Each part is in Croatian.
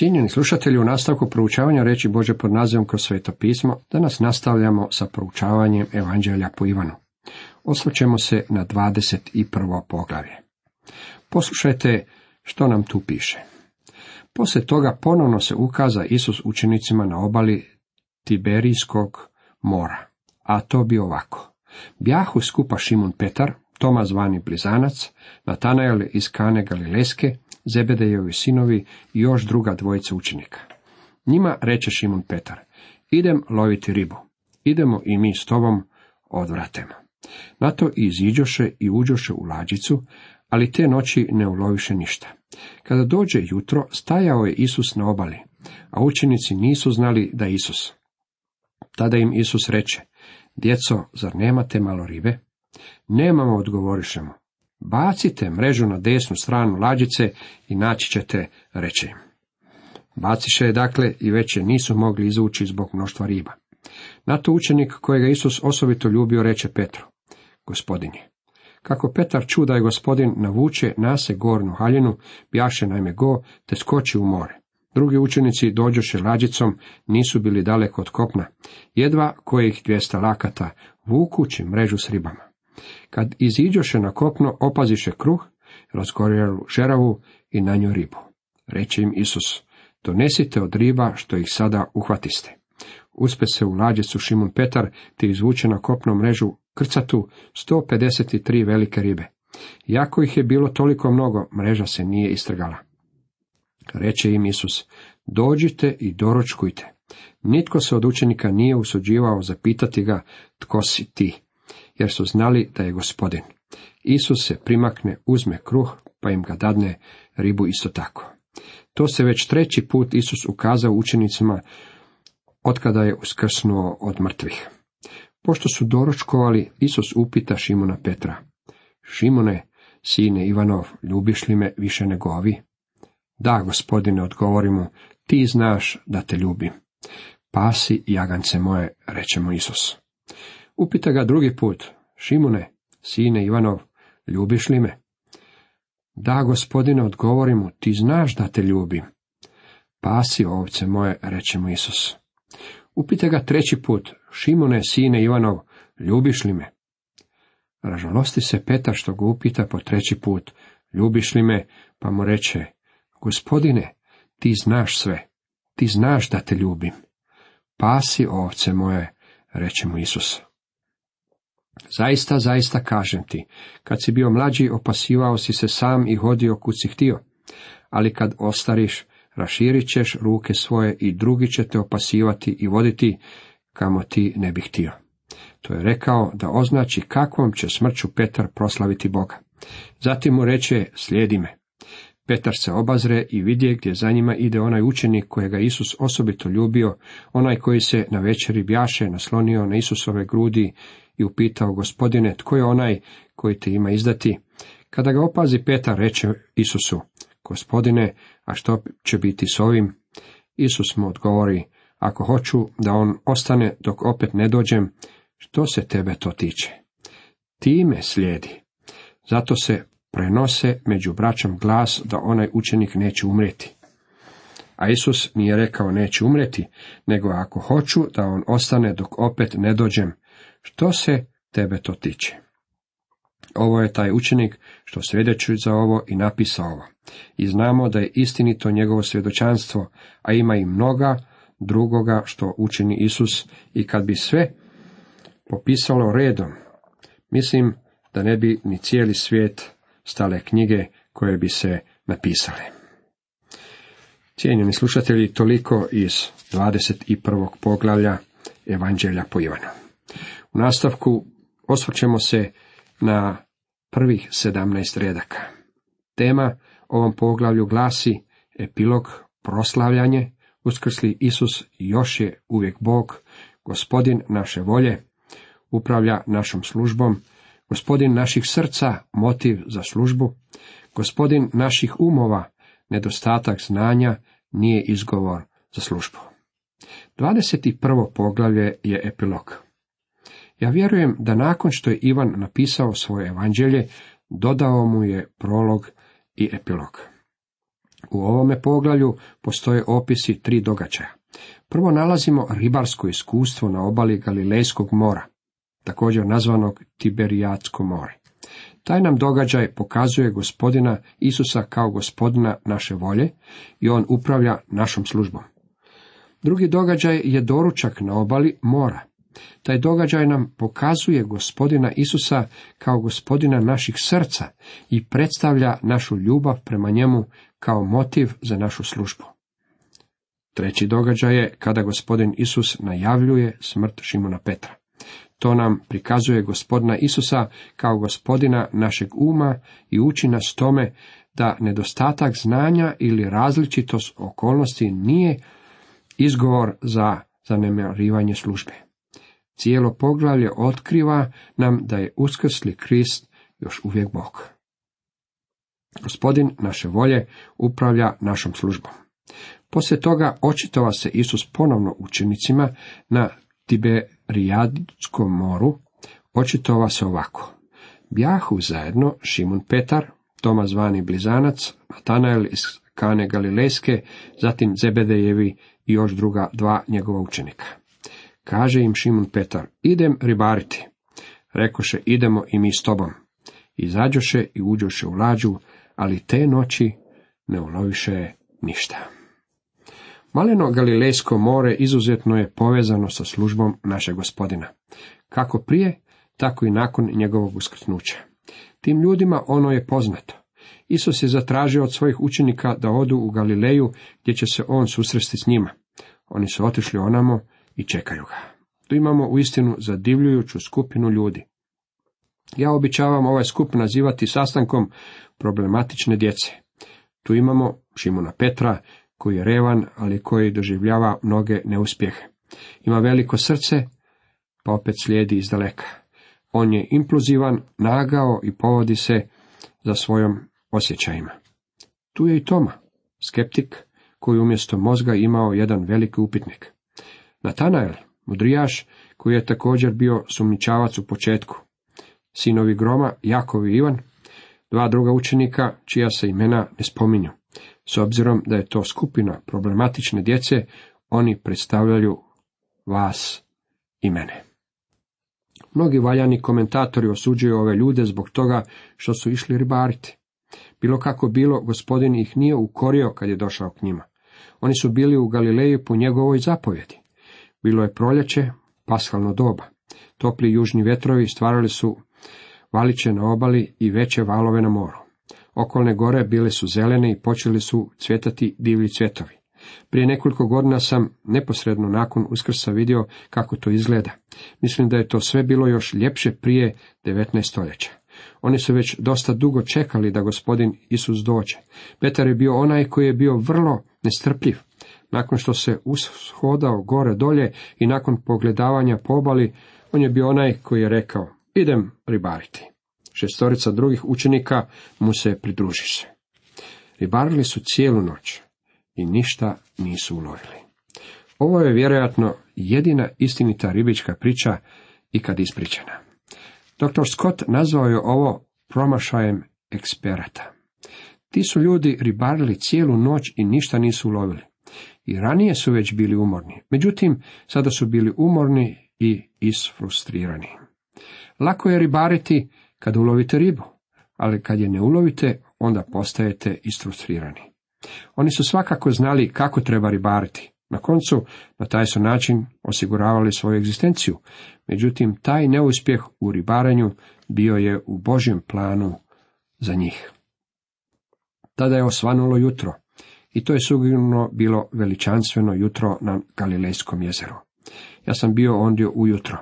Cijenjeni slušatelji, u nastavku proučavanja reći Bože pod nazivom kroz sveto pismo, danas nastavljamo sa proučavanjem Evanđelja po Ivanu. Osvrćemo se na 21. poglavlje. Poslušajte što nam tu piše. Poslije toga ponovno se ukaza Isus učenicima na obali Tiberijskog mora, a to bi ovako. Bjahu skupa Šimun Petar, Toma zvani Blizanac, Natanael iz Kane Galileske, Zebedejevi sinovi i još druga dvojica učenika. Njima reče Šimun Petar, idem loviti ribu, idemo i mi s tobom odvratemo. Na to iziđoše i uđoše u lađicu, ali te noći ne uloviše ništa. Kada dođe jutro, stajao je Isus na obali, a učenici nisu znali da je Isus. Tada im Isus reče, djeco, zar nemate malo ribe? Nemamo, odgovorišemo. Bacite mrežu na desnu stranu lađice i naći ćete, reče. Baciše je dakle i već je nisu mogli izvući zbog mnoštva riba. Na to učenik kojega Isus osobito ljubio reče Petru, gospodin je. Kako Petar čuda je gospodin navuče nase gornu haljinu, bjaše naime go, te skoči u more. Drugi učenici dođoše lađicom, nisu bili daleko od kopna, jedva kojih dvijesta lakata, vukući mrežu s ribama. Kad iziđoše na kopno, opaziše kruh, razgorjelu žeravu i na nju ribu. Reče im Isus, donesite od riba što ih sada uhvatiste. Uspe se u lađicu Šimun Petar, te izvuče na kopno mrežu krcatu 153 velike ribe. Jako ih je bilo toliko mnogo, mreža se nije istrgala. Reče im Isus, dođite i doročkujte. Nitko se od učenika nije usuđivao zapitati ga, tko si ti, jer su znali da je gospodin. Isus se primakne, uzme kruh, pa im ga dadne ribu isto tako. To se već treći put Isus ukazao učenicima otkada je uskrsnuo od mrtvih. Pošto su doročkovali, Isus upita Šimona Petra. Šimone, sine Ivanov, ljubiš li me više nego ovi? Da, gospodine, odgovori mu, ti znaš da te ljubim. Pasi, jagance moje, reče mu Isus. Upita ga drugi put, Šimune, sine Ivanov, ljubiš li me? Da, gospodine, odgovori mu, ti znaš da te ljubim. Pasi, ovce moje, reče mu Isus. Upita ga treći put, Šimune, sine Ivanov, ljubiš li me? Ražalosti se Petar što ga upita po treći put, ljubiš li me, pa mu reče, gospodine, ti znaš sve, ti znaš da te ljubim. Pasi, ovce moje, reče mu Isus. Zaista, zaista kažem ti, kad si bio mlađi, opasivao si se sam i hodio kud si htio, ali kad ostariš, raširit ćeš ruke svoje i drugi će te opasivati i voditi kamo ti ne bi htio. To je rekao da označi kakvom će smrću Petar proslaviti Boga. Zatim mu reče, slijedi me. Petar se obazre i vidje gdje za njima ide onaj učenik kojega Isus osobito ljubio, onaj koji se na večeri bjaše naslonio na Isusove grudi i upitao gospodine, tko je onaj koji te ima izdati? Kada ga opazi Petar, reče Isusu, gospodine, a što će biti s ovim? Isus mu odgovori, ako hoću da on ostane dok opet ne dođem, što se tebe to tiče? Time slijedi. Zato se prenose među braćom glas da onaj učenik neće umreti. A Isus nije rekao neće umreti, nego ako hoću da on ostane dok opet ne dođem, što se tebe to tiče? Ovo je taj učenik što svjedoči za ovo i napisao ovo. I znamo da je istinito njegovo svjedočanstvo, a ima i mnoga drugoga što učini Isus i kad bi sve popisalo redom, mislim da ne bi ni cijeli svijet stale knjige koje bi se napisale. Cijenjeni slušatelji, toliko iz 21. poglavlja Evanđelja po Ivanu. U nastavku osvrćemo se na prvih sedamnaest redaka. Tema ovom poglavlju glasi epilog proslavljanje, uskrsli Isus još je uvijek Bog, gospodin naše volje, upravlja našom službom, gospodin naših srca, motiv za službu, gospodin naših umova, nedostatak znanja, nije izgovor za službu. 21. poglavlje je epilog. Ja vjerujem da nakon što je Ivan napisao svoje evanđelje, dodao mu je prolog i epilog. U ovome poglavlju postoje opisi tri događaja. Prvo nalazimo ribarsko iskustvo na obali Galilejskog mora, također nazvanog Tiberijatsko more. Taj nam događaj pokazuje gospodina Isusa kao gospodina naše volje i on upravlja našom službom. Drugi događaj je doručak na obali mora. Taj događaj nam pokazuje gospodina Isusa kao gospodina naših srca i predstavlja našu ljubav prema njemu kao motiv za našu službu. Treći događaj je kada gospodin Isus najavljuje smrt Šimuna Petra. To nam prikazuje gospodina Isusa kao gospodina našeg uma i uči nas tome da nedostatak znanja ili različitost okolnosti nije izgovor za zanemarivanje službe. Cijelo poglavlje otkriva nam da je uskrsli Krist još uvijek Bog. Gospodin naše volje upravlja našom službom. Poslije toga očitova se Isus ponovno učenicima na Tiberijadskom moru, očitova se ovako. Bjahu zajedno Šimun Petar, Toma zvani Blizanac, Natanael iz Kane Galilejske, zatim Zebedejevi i još druga dva njegova učenika. Kaže im Šimun Petar, idem ribariti. Rekoše, idemo i mi s tobom. Izađoše i uđoše u lađu, ali te noći ne uloviše ništa. Maleno Galilejsko more izuzetno je povezano sa službom našeg gospodina. Kako prije, tako i nakon njegovog uskrsnuća. Tim ljudima ono je poznato. Isus je zatražio od svojih učenika da odu u Galileju, gdje će se on susresti s njima. Oni su otišli onamo i čekaju ga. Tu imamo uistinu zadivljujuću skupinu ljudi. Ja običavam ovaj skup nazivati sastankom problematične djece. Tu imamo Šimuna Petra, koji je revan, ali koji doživljava mnoge neuspjehe. Ima veliko srce, pa opet slijedi iz daleka. On je impulzivan, nagao i povodi se za svojom osjećajima. Tu je i Toma, skeptik, koji umjesto mozga imao jedan veliki upitnik. Natanael, mudrijaš, koji je također bio sumničavac u početku. Sinovi Groma, Jakov i Ivan, dva druga učenika, čija se imena ne spominju. S obzirom da je to skupina problematične djece, oni predstavljaju vas i mene. Mnogi valjani komentatori osuđuju ove ljude zbog toga što su išli ribariti. Bilo kako bilo, gospodin ih nije ukorio kad je došao k njima. Oni su bili u Galileji po njegovoj zapovjedi. Bilo je proljeće, paskalno doba. Topli južni vetrovi stvarali su valiće na obali i veće valove na moru. Okolne gore bile su zelene i počeli su cvjetati divlji cvjetovi. Prije nekoliko godina sam neposredno nakon uskrsa vidio kako to izgleda. Mislim da je to sve bilo još ljepše prije 19. stoljeća. Oni su već dosta dugo čekali da gospodin Isus dođe. Petar je bio onaj koji je bio vrlo nestrpljiv. Nakon što se ushodao gore dolje i nakon pogledavanja po on je bio onaj koji je rekao, idem ribariti. Šestorica drugih učenika mu se pridružiše. Ribarili su cijelu noć i ništa nisu ulovili. Ovo je vjerojatno jedina istinita ribička priča ikad ispričana. Dr. Scott nazvao je ovo promašajem eksperata. Ti su ljudi ribarili cijelu noć i ništa nisu ulovili. I ranije su već bili umorni. Međutim, sada su bili umorni i isfrustrirani. Lako je ribariti kad ulovite ribu, ali kad je ne ulovite, onda postajete isfrustrirani. Oni su svakako znali kako treba ribariti. Na koncu, na taj su način osiguravali svoju egzistenciju. Međutim, taj neuspjeh u ribarenju bio je u Božjem planu za njih. Tada je osvanulo jutro i to je sigurno bilo veličanstveno jutro na Galilejskom jezeru. Ja sam bio ondje ujutro.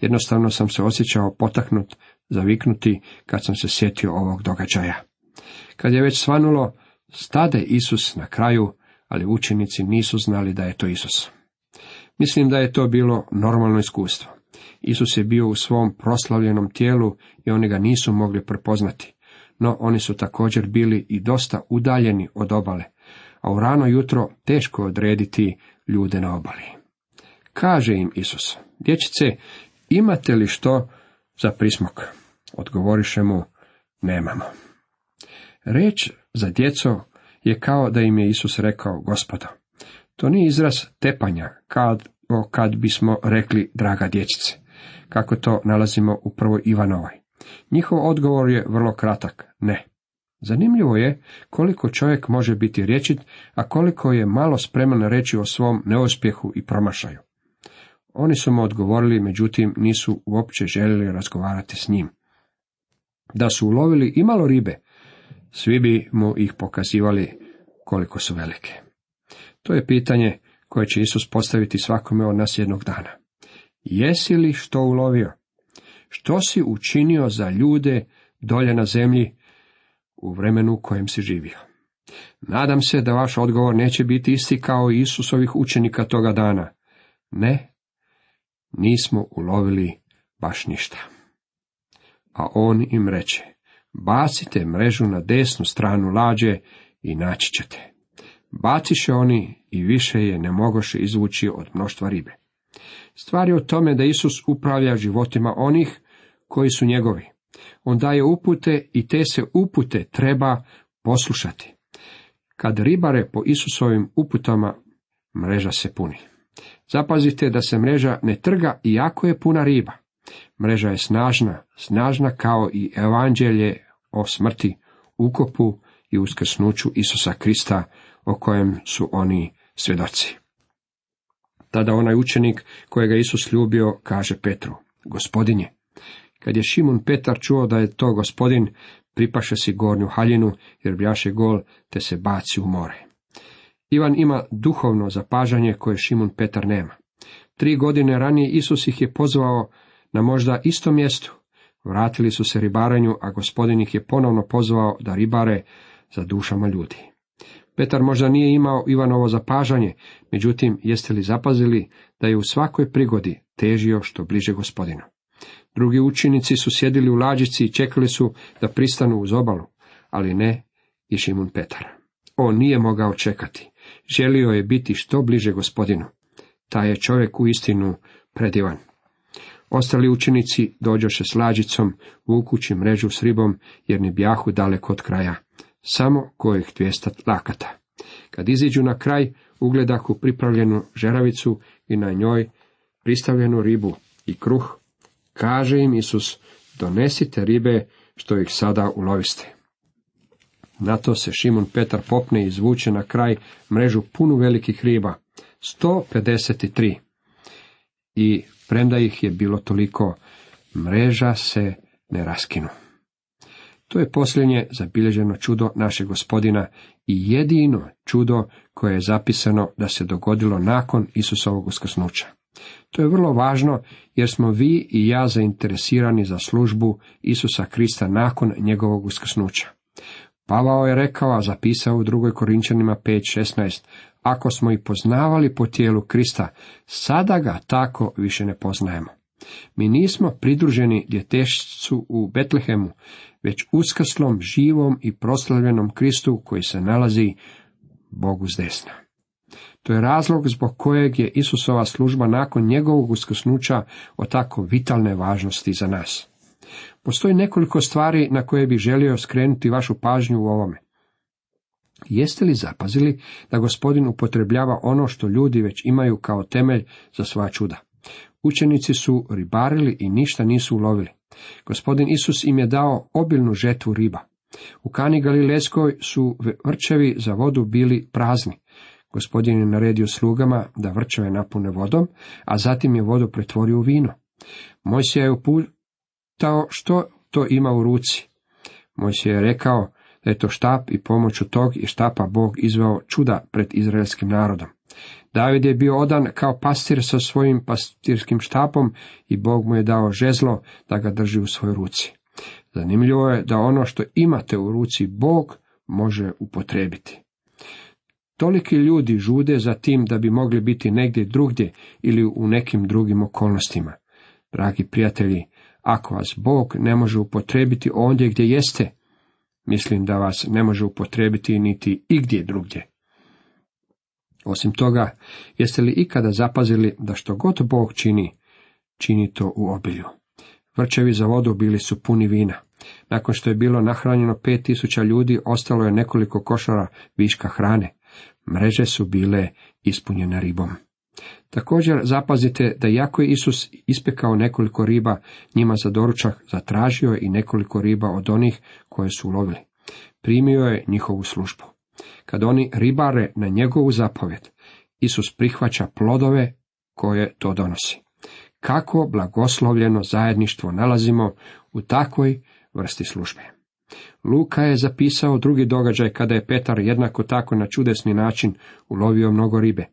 Jednostavno sam se osjećao potaknut, zaviknuti kad sam se sjetio ovog događaja. Kad je već svanulo, stade Isus na kraju, ali učenici nisu znali da je to Isus. Mislim da je to bilo normalno iskustvo. Isus je bio u svom proslavljenom tijelu i oni ga nisu mogli prepoznati, no oni su također bili i dosta udaljeni od obale, a u rano jutro teško odrediti ljude na obali. Kaže im Isus, dječice, imate li što za prismok? Odgovoriše mu, nemamo. Reč za djeco je kao da im je Isus rekao, gospodo, to nije izraz tepanja, kad, kad bismo rekli, draga dječice, kako to nalazimo u prvoj Ivanovoj. Njihov odgovor je vrlo kratak, ne. Zanimljivo je koliko čovjek može biti rječit, a koliko je malo spreman reći o svom neuspjehu i promašaju. Oni su mu odgovorili, međutim nisu uopće željeli razgovarati s njim. Da su ulovili imalo ribe, svi bi mu ih pokazivali koliko su velike. To je pitanje koje će Isus postaviti svakome od nas jednog dana. Jesi li što ulovio? Što si učinio za ljude dolje na zemlji u vremenu u kojem si živio? Nadam se da vaš odgovor neće biti isti kao Isusovih učenika toga dana. Ne, nismo ulovili baš ništa. A on im reče, bacite mrežu na desnu stranu lađe i naći ćete. Baciše oni i više je ne mogoše izvući od mnoštva ribe. Stvar je u tome da Isus upravlja životima onih koji su njegovi. On daje upute i te se upute treba poslušati. Kad ribare po Isusovim uputama, mreža se puni. Zapazite da se mreža ne trga iako je puna riba. Mreža je snažna, snažna kao i evanđelje o smrti, ukopu i uskrsnuću Isusa Krista o kojem su oni svjedoci. Tada onaj učenik kojega Isus ljubio kaže Petru, gospodinje. Kad je Šimun Petar čuo da je to gospodin, pripaše si gornju haljinu, jer bljaše gol, te se baci u more. Ivan ima duhovno zapažanje koje Šimun Petar nema. Tri godine ranije Isus ih je pozvao na možda isto mjestu. Vratili su se ribaranju, a gospodin ih je ponovno pozvao da ribare za dušama ljudi. Petar možda nije imao Ivanovo zapažanje, međutim, jeste li zapazili da je u svakoj prigodi težio što bliže gospodinu. Drugi učenici su sjedili u lađici i čekali su da pristanu uz obalu, ali ne i Šimun Petar. On nije mogao čekati. Želio je biti što bliže gospodinu. Taj je čovjek u istinu predivan. Ostali učenici dođoše s lađicom, vukući mrežu s ribom, jer ne bjahu daleko od kraja samo kojih dvijesta lakata. Kad iziđu na kraj, ugledahu pripravljenu žeravicu i na njoj pristavljenu ribu i kruh, kaže im Isus, donesite ribe što ih sada uloviste. Na to se Šimon Petar popne i izvuče na kraj mrežu punu velikih riba, 153. I premda ih je bilo toliko, mreža se ne raskinu. To je posljednje zabilježeno čudo našeg gospodina i jedino čudo koje je zapisano da se dogodilo nakon Isusovog uskrsnuća. To je vrlo važno jer smo vi i ja zainteresirani za službu Isusa Krista nakon njegovog uskrsnuća. Pavao je rekao, a zapisao u drugoj Korinčanima 5.16, ako smo i poznavali po tijelu Krista, sada ga tako više ne poznajemo. Mi nismo pridruženi djetešcu u Betlehemu, već uskrslom, živom i proslavljenom Kristu koji se nalazi Bogu s desna. To je razlog zbog kojeg je Isusova služba nakon njegovog uskrsnuća o tako vitalne važnosti za nas. Postoji nekoliko stvari na koje bih želio skrenuti vašu pažnju u ovome. Jeste li zapazili da gospodin upotrebljava ono što ljudi već imaju kao temelj za sva čuda? Učenici su ribarili i ništa nisu ulovili. Gospodin Isus im je dao obilnu žetvu riba. U kani Galilejskoj su vrčevi za vodu bili prazni. Gospodin je naredio slugama da vrčeve napune vodom, a zatim je vodu pretvorio u vino. se je uputao što to ima u ruci. se je rekao da je to štap i pomoću tog i štapa Bog izveo čuda pred izraelskim narodom. David je bio odan kao pastir sa svojim pastirskim štapom i Bog mu je dao žezlo da ga drži u svojoj ruci. Zanimljivo je da ono što imate u ruci Bog može upotrebiti. Toliki ljudi žude za tim da bi mogli biti negdje drugdje ili u nekim drugim okolnostima. Dragi prijatelji, ako vas Bog ne može upotrebiti ondje gdje jeste, mislim da vas ne može upotrebiti niti igdje drugdje. Osim toga, jeste li ikada zapazili da što god Bog čini, čini to u obilju? Vrčevi za vodu bili su puni vina. Nakon što je bilo nahranjeno pet tisuća ljudi, ostalo je nekoliko košara viška hrane. Mreže su bile ispunjene ribom. Također zapazite da iako je Isus ispekao nekoliko riba njima za doručak, zatražio je i nekoliko riba od onih koje su ulovili. Primio je njihovu službu. Kad oni ribare na njegovu zapovjed, Isus prihvaća plodove koje to donosi. Kako blagoslovljeno zajedništvo nalazimo u takvoj vrsti službe. Luka je zapisao drugi događaj kada je Petar jednako tako na čudesni način ulovio mnogo ribe.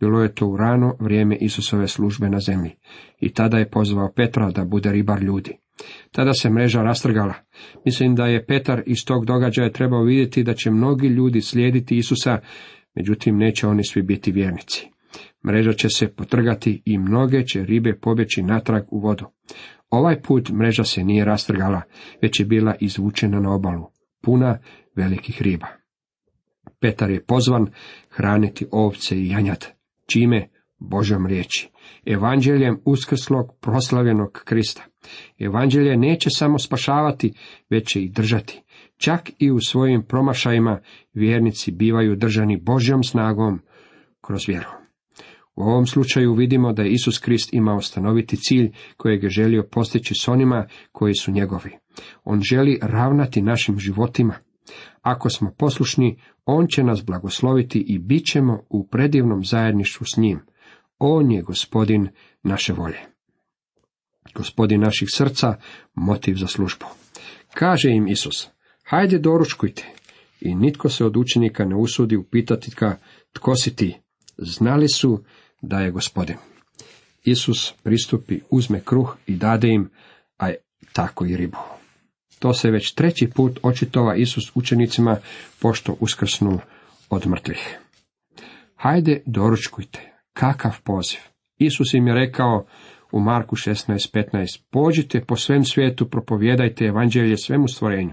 Bilo je to u rano vrijeme Isusove službe na zemlji. I tada je pozvao Petra da bude ribar ljudi. Tada se mreža rastrgala. Mislim da je Petar iz tog događaja trebao vidjeti da će mnogi ljudi slijediti Isusa, međutim neće oni svi biti vjernici. Mreža će se potrgati i mnoge će ribe pobjeći natrag u vodu. Ovaj put mreža se nije rastrgala, već je bila izvučena na obalu, puna velikih riba. Petar je pozvan hraniti ovce i janjad. Čime? Božom riječi. Evanđeljem uskrslog proslavljenog Krista. Evanđelje neće samo spašavati, već će i držati. Čak i u svojim promašajima vjernici bivaju držani Božjom snagom kroz vjeru. U ovom slučaju vidimo da je Isus Krist imao stanoviti cilj kojeg je želio postići s onima koji su njegovi. On želi ravnati našim životima. Ako smo poslušni, On će nas blagosloviti i bit ćemo u predivnom zajedništvu s njim. On je gospodin naše volje. Gospodin naših srca, motiv za službu. Kaže im Isus, hajde doručkujte. I nitko se od učenika ne usudi upitati ka, tko si ti. Znali su da je gospodin. Isus pristupi, uzme kruh i dade im, a tako i ribu. To se već treći put očitova Isus učenicima pošto uskrsnu od mrtvih. Hajde, doručkujte. Kakav poziv. Isus im je rekao u Marku 16.15. Pođite po svem svijetu, propovjedajte evanđelje svemu stvorenju.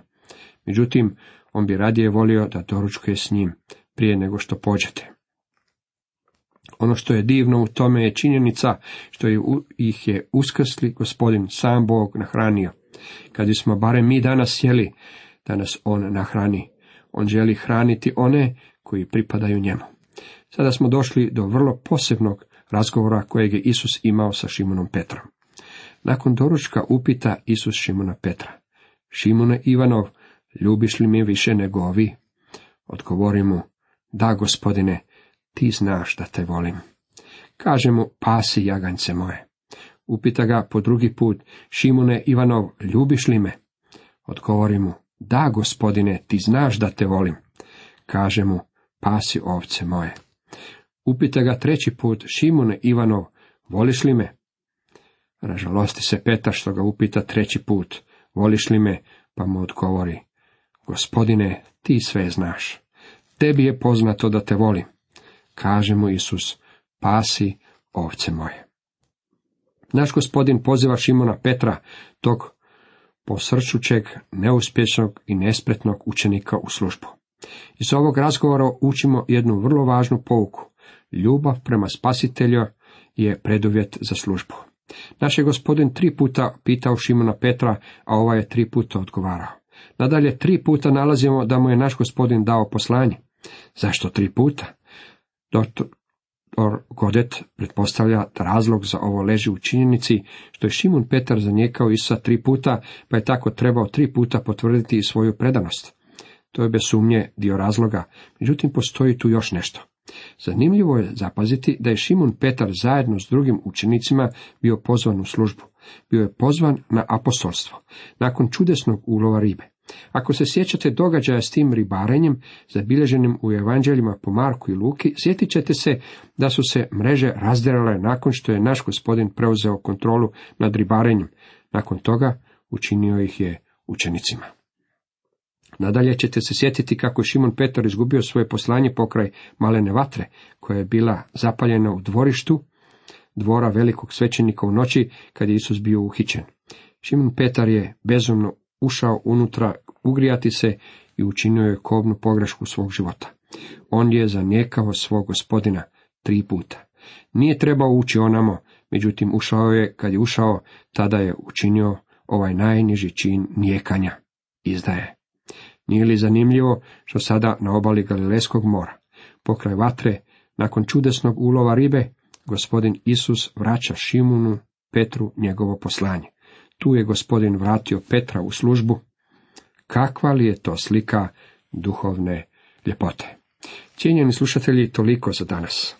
Međutim, on bi radije volio da doručkuje s njim, prije nego što pođete. Ono što je divno u tome je činjenica što ih je uskrsli gospodin sam Bog nahranio. Kad bismo barem mi danas sjeli, da nas on nahrani. On želi hraniti one koji pripadaju njemu. Sada smo došli do vrlo posebnog razgovora kojeg je Isus imao sa Šimonom Petrom. Nakon doručka upita Isus Šimona Petra. Šimone Ivanov, ljubiš li mi više nego ovi? Odgovori mu, da gospodine, ti znaš da te volim. Kaže mu, pasi jaganjce moje. Upita ga po drugi put, Šimune Ivanov, ljubiš li me? Odgovori mu, da gospodine, ti znaš da te volim. Kaže mu, pasi ovce moje. Upita ga treći put, Šimune Ivanov, voliš li me? Ražalosti se Petar što ga upita treći put, voliš li me? Pa mu odgovori, gospodine, ti sve znaš. Tebi je poznato da te volim. Kaže mu Isus, pasi ovce moje. Naš gospodin poziva Šimona Petra, tog posrčućeg, neuspješnog i nespretnog učenika u službu. Iz ovog razgovora učimo jednu vrlo važnu pouku. Ljubav prema spasitelju je preduvjet za službu. Naš je gospodin tri puta pitao Šimona Petra, a ovaj je tri puta odgovarao. Nadalje, tri puta nalazimo da mu je naš gospodin dao poslanje. Zašto tri puta? Dr. Godet pretpostavlja da razlog za ovo leži u činjenici što je Šimun Petar zanijekao Isusa tri puta, pa je tako trebao tri puta potvrditi svoju predanost. To je bez sumnje dio razloga, međutim postoji tu još nešto. Zanimljivo je zapaziti da je Šimun Petar zajedno s drugim učenicima bio pozvan u službu. Bio je pozvan na apostolstvo, nakon čudesnog ulova ribe. Ako se sjećate događaja s tim ribarenjem, zabilježenim u evanđeljima po Marku i Luki, sjetit ćete se da su se mreže razderale nakon što je naš gospodin preuzeo kontrolu nad ribarenjem. Nakon toga učinio ih je učenicima. Nadalje ćete se sjetiti kako je Šimon Petar izgubio svoje poslanje pokraj malene vatre, koja je bila zapaljena u dvorištu dvora velikog svećenika u noći, kad je Isus bio uhićen. Šimon Petar je bezumno ušao unutra ugrijati se i učinio je kobnu pogrešku svog života. On je zanijekao svog gospodina tri puta. Nije trebao ući onamo, međutim ušao je, kad je ušao, tada je učinio ovaj najniži čin nijekanja, izdaje. Nije li zanimljivo što sada na obali Galilejskog mora, pokraj vatre, nakon čudesnog ulova ribe, gospodin Isus vraća Šimunu Petru njegovo poslanje. Tu je gospodin vratio Petra u službu. Kakva li je to slika duhovne ljepote? Cijenjeni slušatelji, toliko za danas.